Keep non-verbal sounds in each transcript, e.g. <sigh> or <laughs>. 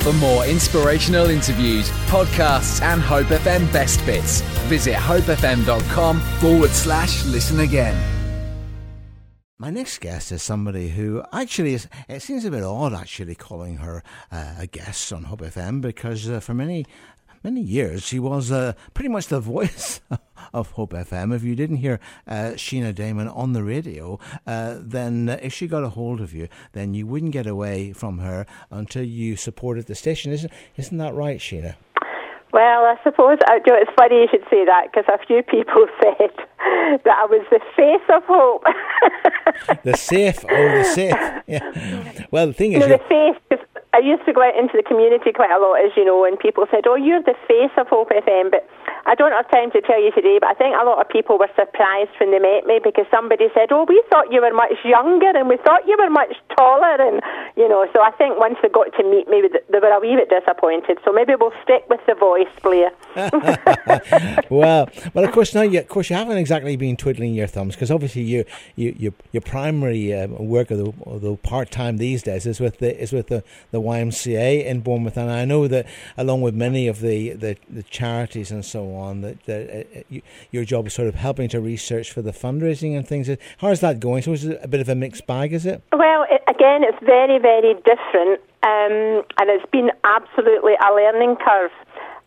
For more inspirational interviews, podcasts, and Hope FM best bits, visit hopefm.com forward slash listen again. My next guest is somebody who actually is, it seems a bit odd actually calling her uh, a guest on Hope FM because uh, for many many years she was uh, pretty much the <laughs> voice of Hope FM. If you didn't hear uh, Sheena Damon on the radio, uh, then uh, if she got a hold of you, then you wouldn't get away from her until you supported the station. Isn't isn't that right, Sheena? Well, I suppose uh, you know, it's funny you should say that because a few people <laughs> said that I was the face of hope. the safe, oh, the safe. Yeah. <laughs> Well, the thing is, no, the face. I used to go out into the community quite a lot, as you know, and people said, "Oh, you're the face of Hope FM," but I don't have time to tell you today, but I think a lot of people were surprised when they met me because somebody said, "Oh, we thought you were much younger and we thought you were much taller," and you know. So I think once they got to meet me, they were a wee bit disappointed. So maybe we'll stick with the voice, Blair. <laughs> <laughs> well, well, of course now, you, of course, you haven't exactly been twiddling your thumbs because obviously you, you, your your primary um, work, although, although part time these days, is with the is with the, the YMCA in Bournemouth, and I know that along with many of the, the, the charities and so on, that, that uh, your job is sort of helping to research for the fundraising and things. How's that going? So it's a bit of a mixed bag, is it? Well, it, again, it's very, very different, um, and it's been absolutely a learning curve.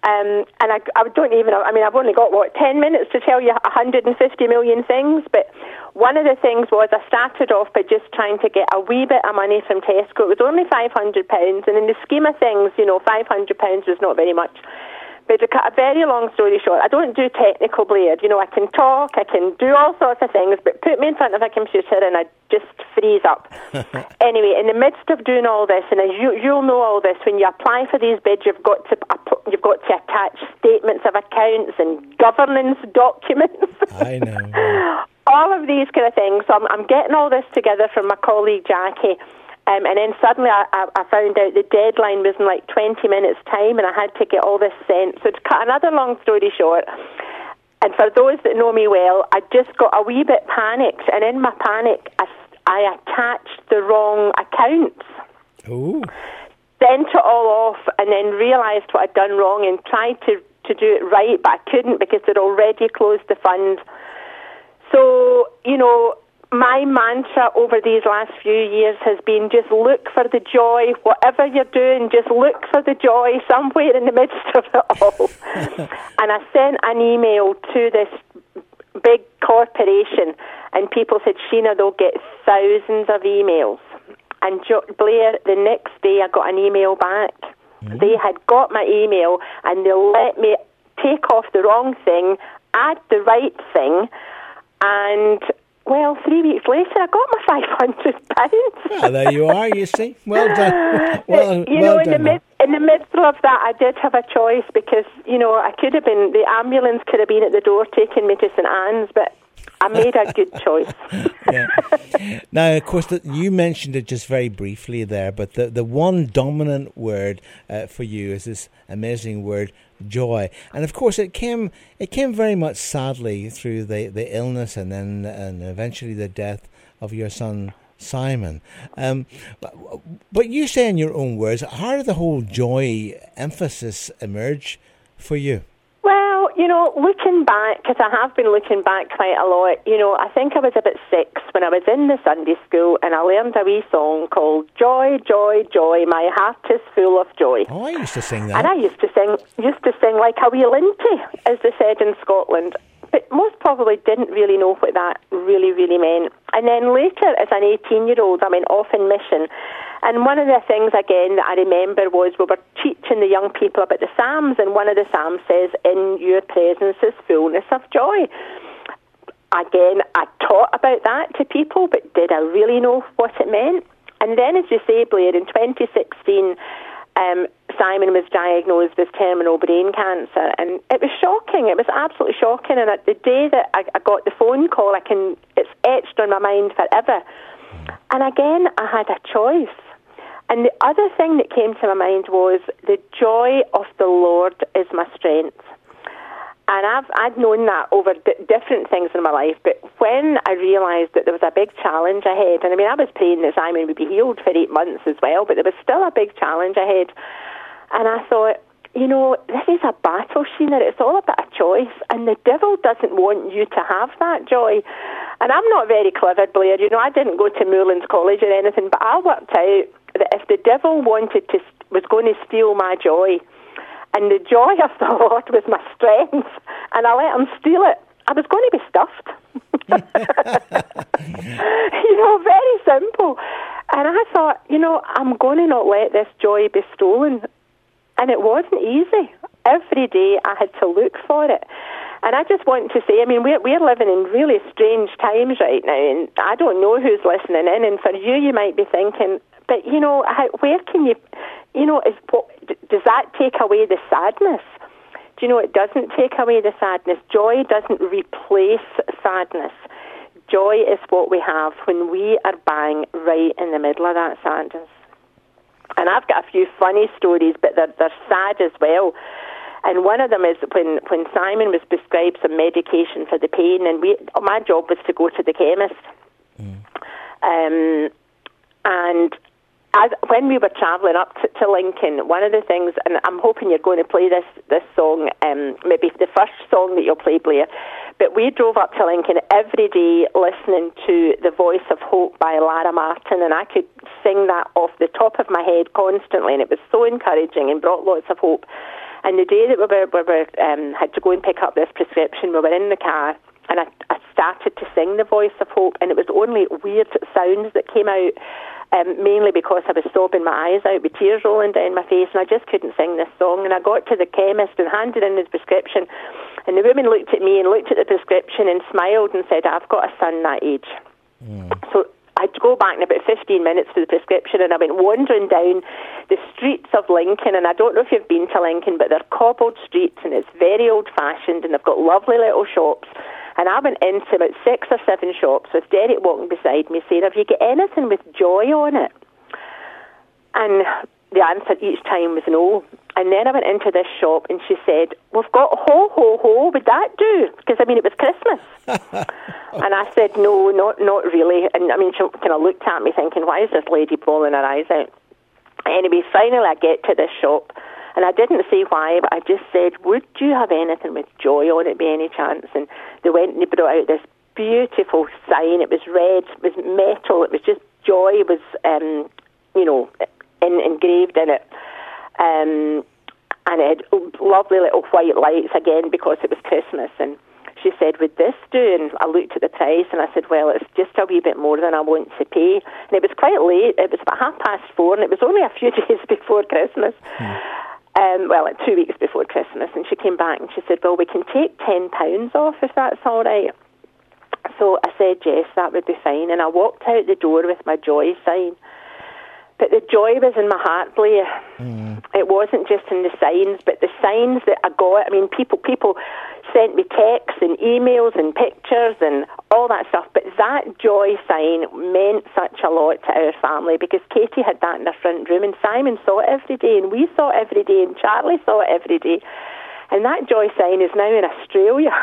Um, and I, I don't even, I mean, I've only got, what, 10 minutes to tell you 150 million things, but one of the things was I started off by just trying to get a wee bit of money from Tesco. It was only £500, and in the scheme of things, you know, £500 was not very much. But to cut a very long story short, I don't do technical Blair. You know, I can talk, I can do all sorts of things, but put me in front of a computer and I just freeze up. <laughs> anyway, in the midst of doing all this, and as you, you'll know all this, when you apply for these bids, you've got to you've got to attach statements of accounts and governance <laughs> documents. I know. <laughs> all of these kind of things. So I'm, I'm getting all this together from my colleague Jackie um, and then suddenly I, I, found out the deadline was in like 20 minutes' time and I had to get all this sent. So to cut another long story short, and for those that know me well, I just got a wee bit panicked. And in my panic, I, I attached the wrong accounts. Ooh. Sent it all off and then realised what I'd done wrong and tried to, to do it right, but I couldn't because they'd already closed the fund. So, you know, my mantra over these last few years has been just look for the joy, whatever you're doing, just look for the joy somewhere in the midst of it all. <laughs> and I sent an email to this big corporation, and people said, Sheena, they'll get thousands of emails. And jo- Blair, the next day I got an email back. Mm-hmm. They had got my email and they let me take off the wrong thing, add the right thing, and well, three weeks later, I got my five hundred pounds. Well, there you are. You see, well done. <laughs> Uh, well, you well know, in done, the mid, in the midst of that, I did have a choice because you know I could have been the ambulance could have been at the door taking me to St Ann's, but I made a good choice. <laughs> yeah. Now, of course, the, you mentioned it just very briefly there, but the, the one dominant word uh, for you is this amazing word, joy. And of course, it came it came very much sadly through the, the illness and then and eventually the death of your son. Simon, um, but, but you say in your own words, how did the whole joy emphasis emerge for you? You know, looking back, because I have been looking back quite a lot, you know, I think I was about six when I was in the Sunday school and I learned a wee song called Joy, Joy, Joy, My Heart is Full of Joy. Oh, I used to sing that. And I used to sing, used to sing like a wee linty, as they said in Scotland. But most probably didn't really know what that really, really meant. And then later, as an 18 year old, I went off in mission and one of the things, again, that I remember was we were teaching the young people about the Psalms, and one of the Psalms says, In your presence is fullness of joy. Again, I taught about that to people, but did I really know what it meant? And then, as you say, Blair, in 2016, um, Simon was diagnosed with terminal brain cancer, and it was shocking. It was absolutely shocking. And at the day that I, I got the phone call, I can it's etched on my mind forever. And again, I had a choice. And the other thing that came to my mind was the joy of the Lord is my strength. And I've I'd known that over d- different things in my life, but when I realised that there was a big challenge ahead, and I mean I was praying that Simon would be healed for eight months as well, but there was still a big challenge ahead. And I thought, you know, this is a battle scene it's all about a choice, and the devil doesn't want you to have that joy. And I'm not very clever, Blair. You know, I didn't go to Moorlands College or anything, but I worked out that if the devil wanted to was going to steal my joy, and the joy of the <laughs> Lord was my strength, and I let him steal it, I was going to be stuffed. <laughs> you know, very simple. And I thought, you know, I'm going to not let this joy be stolen. And it wasn't easy. Every day I had to look for it. And I just want to say, I mean, we're, we're living in really strange times right now, and I don't know who's listening in. And for you, you might be thinking, but you know, how, where can you, you know, is what, does that take away the sadness? Do you know it doesn't take away the sadness? Joy doesn't replace sadness. Joy is what we have when we are bang right in the middle of that sadness. And I've got a few funny stories, but they're, they're sad as well. And one of them is when, when Simon was prescribed some medication for the pain, and we, my job was to go to the chemist. Mm. Um, and as when we were travelling up to, to, Lincoln, one of the things, and I'm hoping you're going to play this this song, um, maybe the first song that you'll play, Blair. But we drove up to Lincoln every day listening to The Voice of Hope by Lara Martin, and I could sing that off the top of my head constantly, and it was so encouraging and brought lots of hope. And the day that we were, we were um, had to go and pick up this prescription, we were in the car, and I, I started to sing The Voice of Hope, and it was only weird sounds that came out um, mainly because I was sobbing my eyes out with tears rolling down my face, and I just couldn't sing this song. And I got to the chemist and handed in his prescription, and the woman looked at me and looked at the prescription and smiled and said, "I've got a son that age." Mm. So I'd go back in about 15 minutes for the prescription and I went wandering down the streets of Lincoln and I don't know if you've been to Lincoln but they're cobbled streets and it's very old fashioned and they've got lovely little shops and I went into about six or seven shops with Derek walking beside me saying, Have you got anything with joy on it? And the answer each time was no. And then I went into this shop and she said, We've got ho ho ho, would that do? Because I mean it was Christmas. <laughs> and I said, No, not not really. And I mean she kind of looked at me thinking, Why is this lady bawling her eyes out? Anyway, finally I get to this shop and I didn't say why, but I just said, Would you have anything with joy on it by any chance? And they went and they brought out this beautiful sign. It was red, it was metal, it was just joy was, um, you know, in, engraved in it. Um, and it had lovely little white lights again because it was Christmas. And she said, Would this do? And I looked at the price and I said, Well, it's just a wee bit more than I want to pay. And it was quite late. It was about half past four and it was only a few <laughs> days before Christmas. Mm um, well, like two weeks before Christmas, and she came back and she said, "Well, we can take ten pounds off if that's all right." So I said, "Yes, that would be fine." And I walked out the door with my joy sign, but the joy was in my heart, Blair. Mm. It wasn't just in the signs, but the signs that I got. I mean, people, people sent me texts and emails and pictures and all that stuff. But that joy sign meant such a lot to our family because Katie had that in the front room and Simon saw it every day and we saw it every day and Charlie saw it every day. And that joy sign is now in Australia.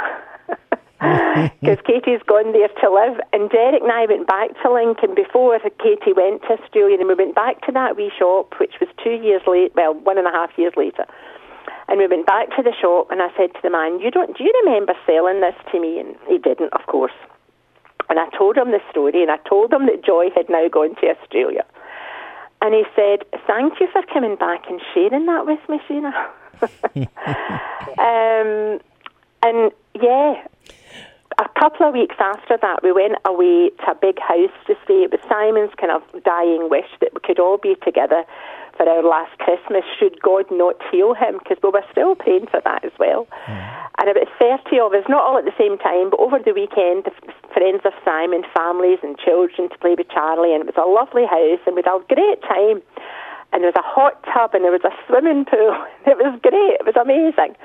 <laughs> <laughs> because Katie's gone there to live. And Derek and I went back to Lincoln before Katie went to Australia, and we went back to that wee shop, which was two years late, well, one and a half years later. And we went back to the shop, and I said to the man, "You don't? Do you remember selling this to me?" And he didn't, of course. And I told him the story, and I told him that Joy had now gone to Australia. And he said, "Thank you for coming back and sharing that with me, Sheena." <laughs> um, and yeah, a couple of weeks after that, we went away to a big house to stay. It was Simon's kind of dying wish that we could all be together for our last Christmas, should God not heal him, because we were still praying for that as well. Mm. And about 30 of us, not all at the same time, but over the weekend, friends of Simon, families and children to play with Charlie, and it was a lovely house, and we had a great time. And there was a hot tub, and there was a swimming pool. <laughs> It was great. It was amazing.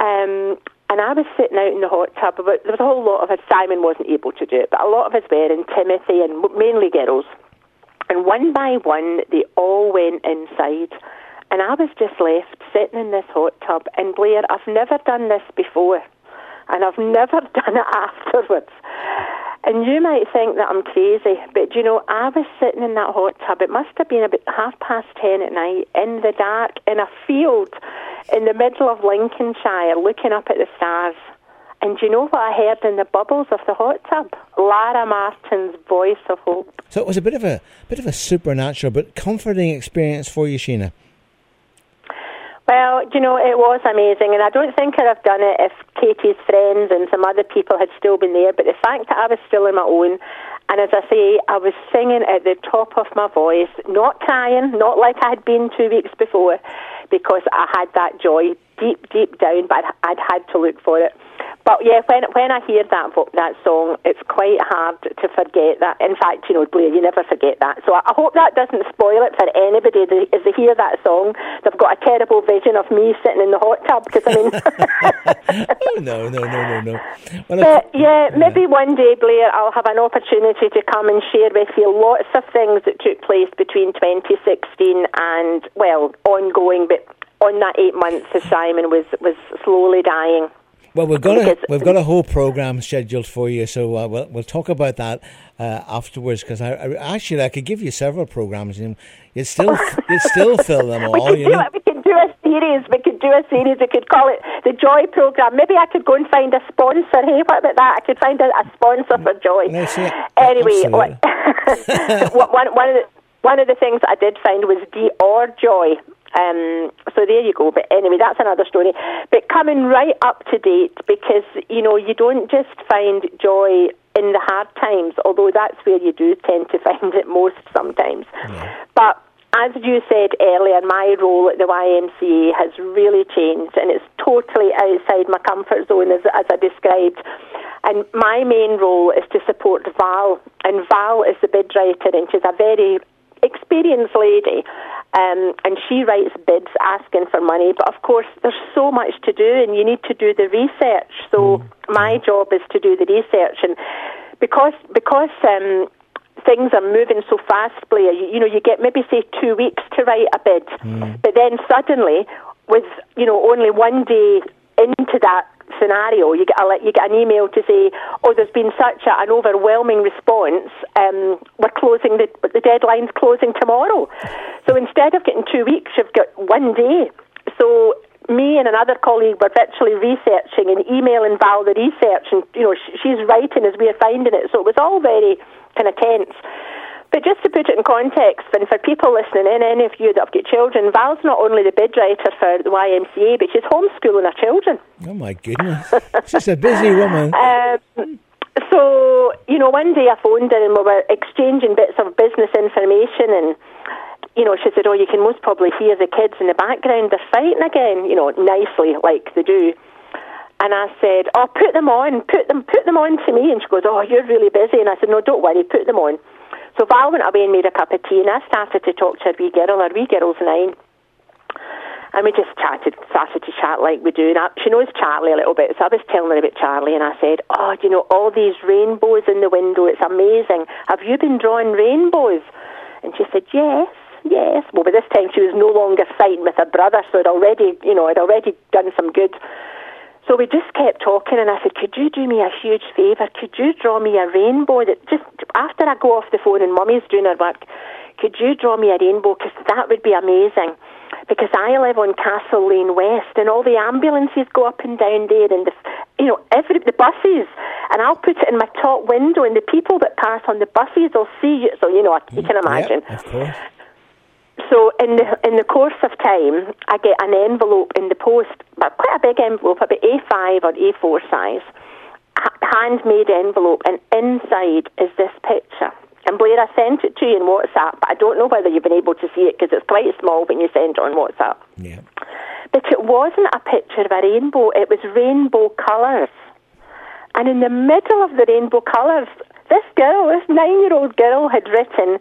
Um, and I was sitting out in the hot tub. But there was a whole lot of us. Simon wasn't able to do it, but a lot of us were, and Timothy, and mainly girls. And one by one, they all went inside. And I was just left sitting in this hot tub. And Blair, I've never done this before. And I've <laughs> never done it afterwards. And you might think that I'm crazy, but you know, I was sitting in that hot tub. It must have been about half past ten at night in the dark in a field in the middle of Lincolnshire looking up at the stars. And do you know what I heard in the bubbles of the hot tub? Lara Martin's voice of hope. So it was a bit of a bit of a supernatural but comforting experience for you, Sheena. Well, you know, it was amazing, and I don't think I'd have done it if Katie's friends and some other people had still been there. But the fact that I was still on my own, and as I say, I was singing at the top of my voice, not crying, not like I had been two weeks before, because I had that joy deep, deep down, but I'd had to look for it. But yeah, when when I hear that that song, it's quite hard to forget that. In fact, you know, Blair, you never forget that. So I hope that doesn't spoil it for anybody as they hear that song. They've got a terrible vision of me sitting in the hot tub because I mean. oh, <laughs> no, no, no, no, no. Well, but yeah, maybe yeah. one day, Blair, I'll have an opportunity to come and share with you lots of things that took place between 2016 and well, ongoing, but on that eight months as Simon was was slowly dying. Well, we've got a, we've got a whole program scheduled for you, so uh, we'll we'll talk about that uh, afterwards. Because I, I, actually I could give you several programs, and you'd still <laughs> you'd still fill them all. we, you know? we can do a series. We could do a series. We could call it the Joy Program. Maybe I could go and find a sponsor. Hey, what about that? I could find a, a sponsor for Joy. Anyway, <laughs> one, one of the one of the things I did find was D or Joy. Um, so there you go. But anyway, that's another story. But coming right up to date because, you know, you don't just find joy in the hard times, although that's where you do tend to <laughs> find it most sometimes. Yeah. But as you said earlier, my role at the YMCA has really changed and it's totally outside my comfort zone as, as I described. And my main role is to support Val. And Val is the bid writer and she's a very experienced lady, um, and she writes bids asking for money. But of course, there's so much to do, and you need to do the research. So mm. my job is to do the research, and because because um, things are moving so fast, Blair, you, you, know, you get maybe say two weeks to write a bid, mm. but then suddenly, with you know only one day into that scenario, you get a, you get an email to say, "Oh, there's been such a, an overwhelming response. Um, we're closing the the deadline's closing tomorrow." So instead of getting two weeks, you've got one day. So me and another colleague were virtually researching and emailing Val the research, and you know she's writing as we're finding it. So it was all very kind of tense. But just to put it in context, and for people listening in, any of you that have got children, Val's not only the bid writer for the YMCA, but she's homeschooling her children. Oh my goodness. she's a busy woman. <laughs> Um, so, you know, one day I phoned her and we were exchanging bits of business information and you know, she said, "Oh, you can most probably hear the kids in the background. They're fighting again, you know, nicely like they do." And I said, "Oh, put them on, put them, put them on to me." And she goes, "Oh, you're really busy." And I said, "No, don't worry, put them on." So Val went away and made a cup of tea, and I started to talk to her wee girl. Her wee girl's nine. And we just chatted, started to chat like we do. And I, she knows Charlie a little bit, so I was telling her about Charlie, and I said, "Oh, you know all these rainbows in the window? It's amazing. Have you been drawing rainbows?" And she said, "Yes." Yes. Well, by this time she was no longer fighting with her brother, so it already, you know, it already done some good. So we just kept talking, and I said, "Could you do me a huge favour? Could you draw me a rainbow that just after I go off the phone and Mummy's doing her work? Could you draw me a rainbow? Because that would be amazing." Because I live on Castle Lane West, and all the ambulances go up and down there, and the, you know, every the buses, and I'll put it in my top window, and the people that pass on the buses will see you. So you know, you can mm, imagine. Yeah, of course. So in the in the course of time, I get an envelope in the post, but quite a big envelope, about A5 or A4 size, handmade envelope, and inside is this picture. And Blair, I sent it to you in WhatsApp, but I don't know whether you've been able to see it because it's quite small when you send it on WhatsApp. Yeah. But it wasn't a picture of a rainbow; it was rainbow colours. And in the middle of the rainbow colours, this girl, this nine-year-old girl, had written,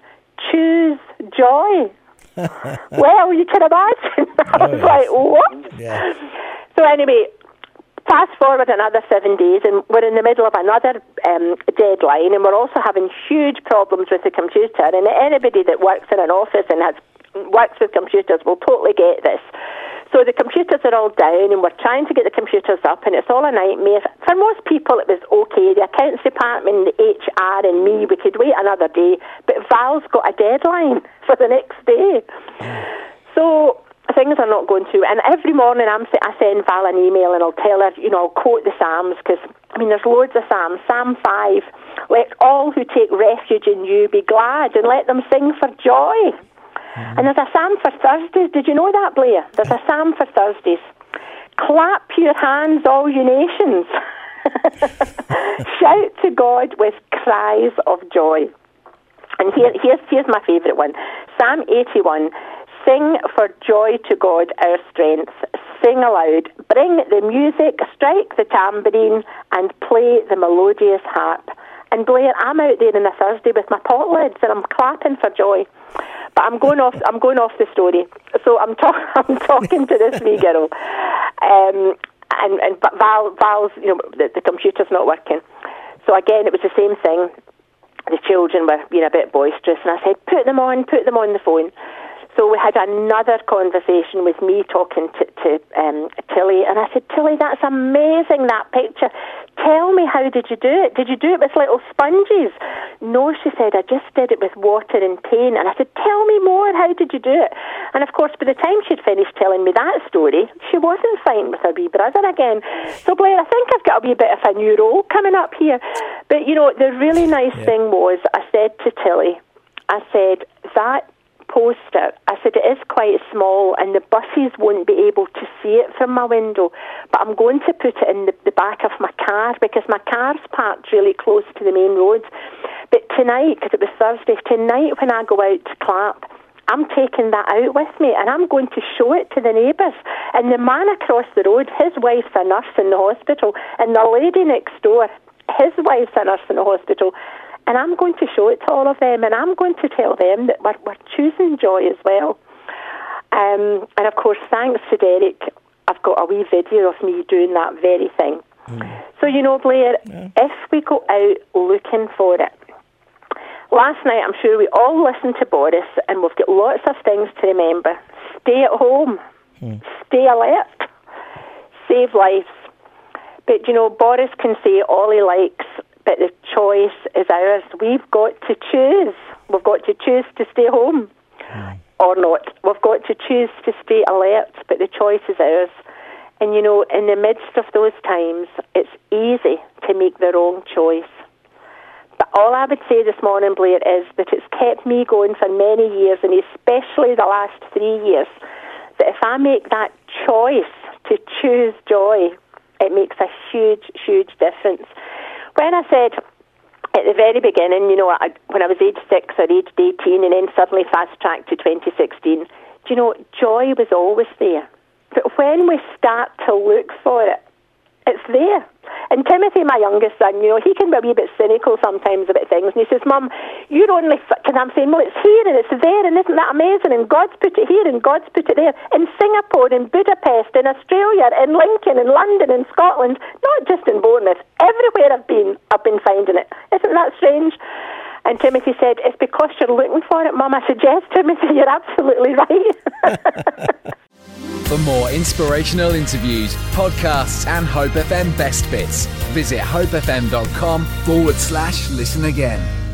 "Choose joy." <laughs> well, you can imagine. <laughs> I was oh, yes. like, what? Yeah. So anyway, fast forward another seven days, and we're in the middle of another um, deadline, and we're also having huge problems with the computer. And anybody that works in an office and has works with computers will totally get this. So the computers are all down, and we're trying to get the computers up, and it's all a nightmare. For most people, it was okay. The accounts department, the HR, and me, we could wait another day, but Val's got a deadline <laughs> for the next day. So things are not going to. And every morning I'm, I send Val an email and I'll tell her, you know, I'll quote the Psalms because, I mean, there's loads of Psalms. Psalm 5, let all who take refuge in you be glad and let them sing for joy. And there's a Psalm for Thursdays. Did you know that, Blair? There's a Psalm for Thursdays. Clap your hands, all you nations. <laughs> Shout to God with cries of joy. And here, here's, here's my favourite one Psalm 81 Sing for joy to God our strength. Sing aloud. Bring the music, strike the tambourine, and play the melodious harp. And Blair, I'm out there on a Thursday with my pot lids and I'm clapping for joy. But I'm going off. I'm going off the story. So I'm, talk, <laughs> I'm talking to this wee girl, um, and and but Val Val's you know the, the computer's not working. So again, it was the same thing. The children were being a bit boisterous, and I said, "Put them on, put them on the phone." So we had another conversation with me talking to, to um, Tilly, and I said, Tilly, that's amazing, that picture. Tell me, how did you do it? Did you do it with little sponges? No, she said, I just did it with water and paint. And I said, Tell me more, how did you do it? And of course, by the time she'd finished telling me that story, she wasn't fine with her wee brother again. So, Blair, I think I've got to be a wee bit of a new role coming up here. But, you know, the really nice yeah. thing was, I said to Tilly, I said, that poster. I said, it is quite small and the buses won't be able to see it from my window, but I'm going to put it in the, the back of my car because my car's parked really close to the main road. But tonight, because it was Thursday, tonight when I go out to clap, I'm taking that out with me and I'm going to show it to the neighbours. And the man across the road, his wife's a nurse in the hospital, and the lady next door, his wife's a nurse in the hospital. And I'm going to show it to all of them, and I'm going to tell them that we're, we're choosing joy as well. Um, and of course, thanks to Derek, I've got a wee video of me doing that very thing. Mm. So, you know, Blair, yeah. if we go out looking for it, last night I'm sure we all listened to Boris, and we've got lots of things to remember. Stay at home, mm. stay alert, save lives. But, you know, Boris can say all he likes but the choice is ours. We've got to choose. We've got to choose to stay home mm. or not. We've got to choose to stay alert, but the choice is ours. And you know, in the midst of those times, it's easy to make the wrong choice. But all I would say this morning, Blair, is that it's kept me going for many years, and especially the last three years, that if I make that choice to choose joy, it makes a huge, huge difference when I said at the very beginning, you know, I, when I was age six or age 18 and then suddenly fast tracked to 2016, do you know, joy was always there. But when we start to look for it, it's there. And Timothy, my youngest son, you know, he can be a wee bit cynical sometimes about things. And he says, Mum, you're only, because I'm saying, well, it's here and it's there, and isn't that amazing? And God's put it here and God's put it there. In Singapore, in Budapest, in Australia, in Lincoln, in London, in Scotland, not just in Bournemouth, everywhere I've been, I've been finding it. Isn't that strange? And Timothy said, It's because you're looking for it, Mum. I Yes, Timothy, <laughs> you're absolutely right. <laughs> For more inspirational interviews, podcasts, and Hope FM best bits, visit hopefm.com forward slash listen again.